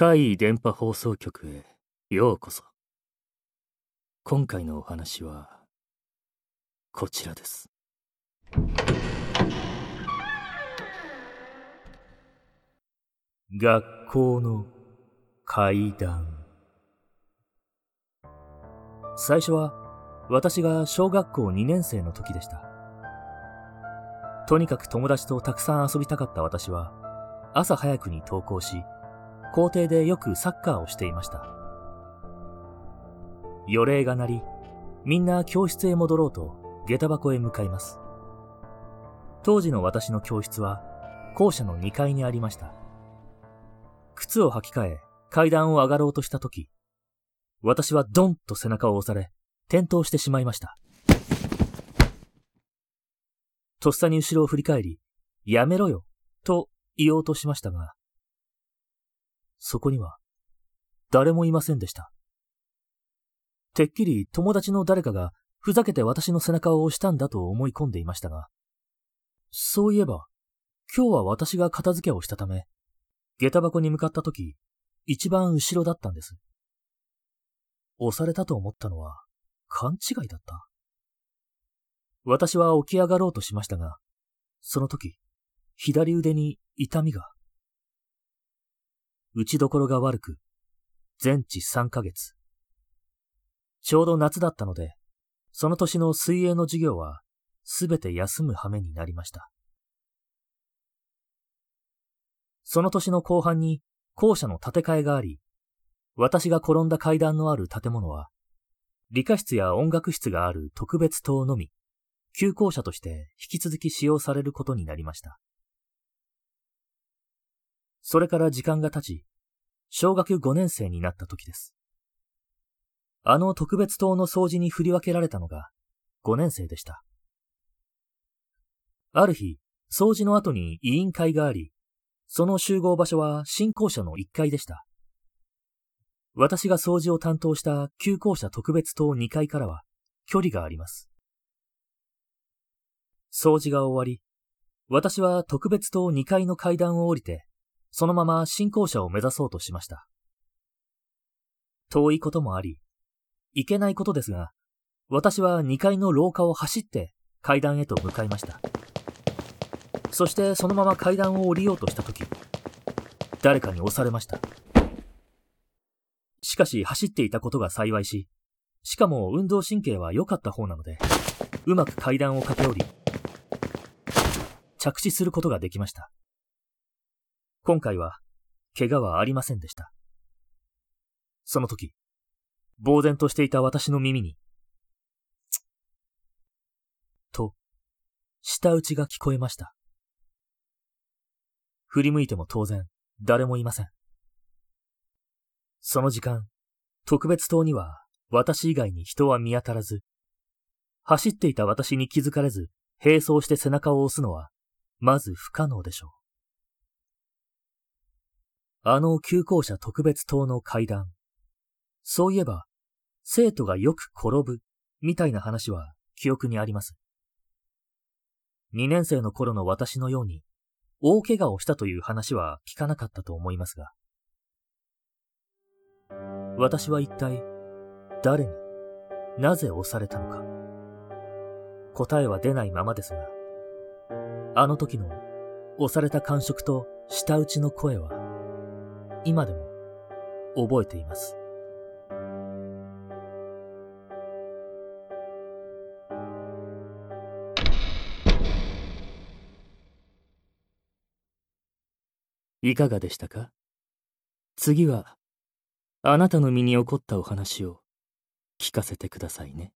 怪異電波放送局へようこそ。今回のお話は、こちらです。学校の階段。最初は、私が小学校2年生の時でした。とにかく友達とたくさん遊びたかった私は、朝早くに登校し、校庭でよくサッカーをしていました。予令が鳴り、みんな教室へ戻ろうと下駄箱へ向かいます。当時の私の教室は校舎の2階にありました。靴を履き替え階段を上がろうとした時、私はドンと背中を押され、転倒してしまいました。とっさに後ろを振り返り、やめろよ、と言おうとしましたが、そこには、誰もいませんでした。てっきり友達の誰かがふざけて私の背中を押したんだと思い込んでいましたが、そういえば、今日は私が片付けをしたため、下駄箱に向かった時、一番後ろだったんです。押されたと思ったのは、勘違いだった。私は起き上がろうとしましたが、その時、左腕に痛みが。打ちどころが悪く、全治3ヶ月。ちょうど夏だったので、その年の水泳の授業は、すべて休む羽目になりました。その年の後半に校舎の建て替えがあり、私が転んだ階段のある建物は、理科室や音楽室がある特別棟のみ、旧校舎として引き続き使用されることになりました。それから時間が経ち、小学5年生になった時です。あの特別棟の掃除に振り分けられたのが5年生でした。ある日、掃除の後に委員会があり、その集合場所は新校舎の1階でした。私が掃除を担当した旧校舎特別棟2階からは距離があります。掃除が終わり、私は特別棟2階の階段を降りて、そのまま新校舎を目指そうとしました。遠いこともあり、いけないことですが、私は2階の廊下を走って階段へと向かいました。そしてそのまま階段を降りようとしたとき、誰かに押されました。しかし走っていたことが幸いし、しかも運動神経は良かった方なので、うまく階段を駆け下り、着地することができました。今回は、怪我はありませんでした。その時、呆然としていた私の耳に、と、舌打ちが聞こえました。振り向いても当然、誰もいません。その時間、特別棟には私以外に人は見当たらず、走っていた私に気づかれず、並走して背中を押すのは、まず不可能でしょう。あの旧校舎特別棟の階段。そういえば、生徒がよく転ぶ、みたいな話は記憶にあります。2年生の頃の私のように、大怪我をしたという話は聞かなかったと思いますが、私は一体、誰に、なぜ押されたのか。答えは出ないままですが、あの時の押された感触と舌打ちの声は、今でも覚えています。いかがでしたか？次は、あなたの身に起こったお話を聞かせてくださいね。